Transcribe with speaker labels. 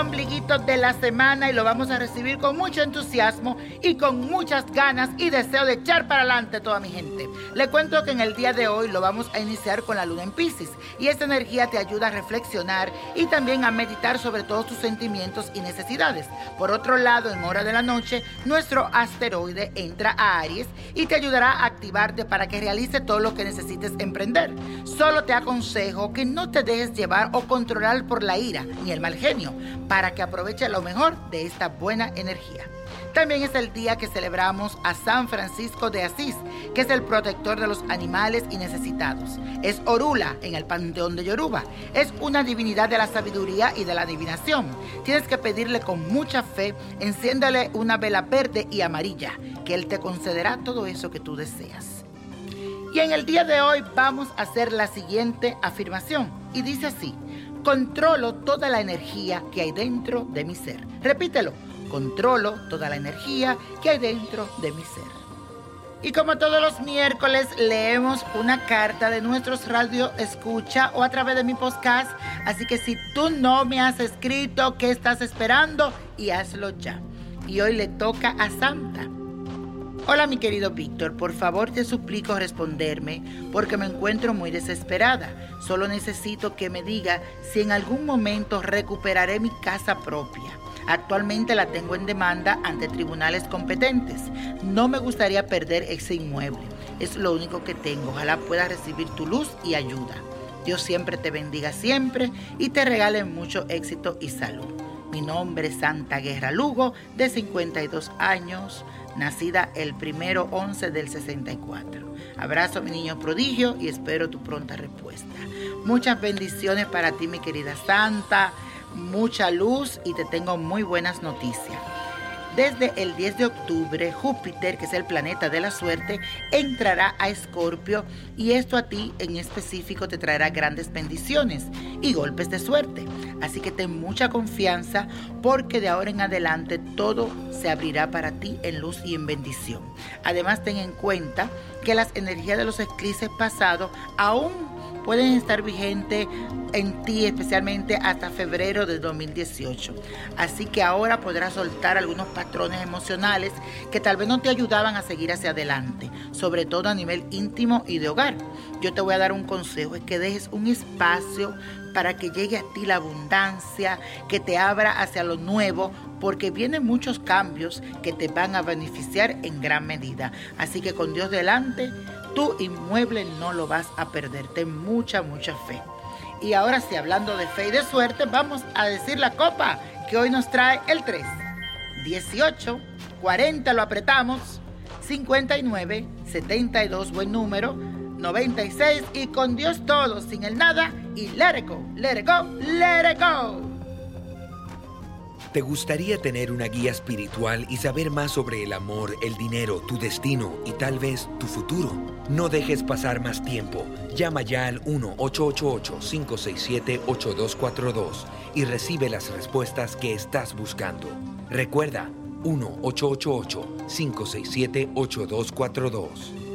Speaker 1: ombliguito de la semana y lo vamos a recibir con mucho entusiasmo y con muchas ganas y deseo de echar para adelante toda mi gente. Le cuento que en el día de hoy lo vamos a iniciar con la luna en Pisces y esta energía te ayuda a reflexionar y también a meditar sobre todos tus sentimientos y necesidades. Por otro lado, en hora de la noche, nuestro asteroide entra a Aries y te ayudará a activarte para que realice todo lo que necesites emprender. Solo te aconsejo que no te dejes llevar o controlar por la ira ni el mal genio para que aproveche lo mejor de esta buena energía. También es el día que celebramos a San Francisco de Asís, que es el protector de los animales y necesitados. Es Orula en el panteón de Yoruba. Es una divinidad de la sabiduría y de la adivinación. Tienes que pedirle con mucha fe, enciéndale una vela verde y amarilla, que Él te concederá todo eso que tú deseas. Y en el día de hoy vamos a hacer la siguiente afirmación. Y dice así, controlo toda la energía que hay dentro de mi ser. Repítelo controlo toda la energía que hay dentro de mi ser. Y como todos los miércoles leemos una carta de nuestros radio escucha o a través de mi podcast, así que si tú no me has escrito, ¿qué estás esperando? Y hazlo ya. Y hoy le toca a Santa. Hola mi querido Víctor, por favor te suplico responderme porque me encuentro muy desesperada. Solo necesito que me diga si en algún momento recuperaré mi casa propia. Actualmente la tengo en demanda ante tribunales competentes. No me gustaría perder ese inmueble. Es lo único que tengo. Ojalá pueda recibir tu luz y ayuda. Dios siempre te bendiga siempre y te regale mucho éxito y salud. Mi nombre es Santa Guerra Lugo, de 52 años, nacida el primero 11 del 64. Abrazo mi niño prodigio y espero tu pronta respuesta. Muchas bendiciones para ti, mi querida Santa mucha luz y te tengo muy buenas noticias. Desde el 10 de octubre, Júpiter, que es el planeta de la suerte, entrará a Escorpio y esto a ti en específico te traerá grandes bendiciones y golpes de suerte. Así que ten mucha confianza porque de ahora en adelante todo se abrirá para ti en luz y en bendición. Además, ten en cuenta que las energías de los eclipses pasados aún pueden estar vigentes en ti, especialmente hasta febrero de 2018. Así que ahora podrás soltar algunos patrones emocionales que tal vez no te ayudaban a seguir hacia adelante, sobre todo a nivel íntimo y de hogar. Yo te voy a dar un consejo, es que dejes un espacio para que llegue a ti la abundancia, que te abra hacia lo nuevo, porque vienen muchos cambios que te van a beneficiar en gran medida. Así que con Dios delante, tu inmueble no lo vas a perder. Ten mucha, mucha fe. Y ahora sí, hablando de fe y de suerte, vamos a decir la copa que hoy nos trae el 3. 18, 40 lo apretamos, 59, 72, buen número, 96 y con Dios todo, sin el nada y let it go, let it go, let it go.
Speaker 2: ¿Te gustaría tener una guía espiritual y saber más sobre el amor, el dinero, tu destino y tal vez tu futuro? No dejes pasar más tiempo. Llama ya al 1-888-567-8242 y recibe las respuestas que estás buscando. Recuerda, 1-888-567-8242.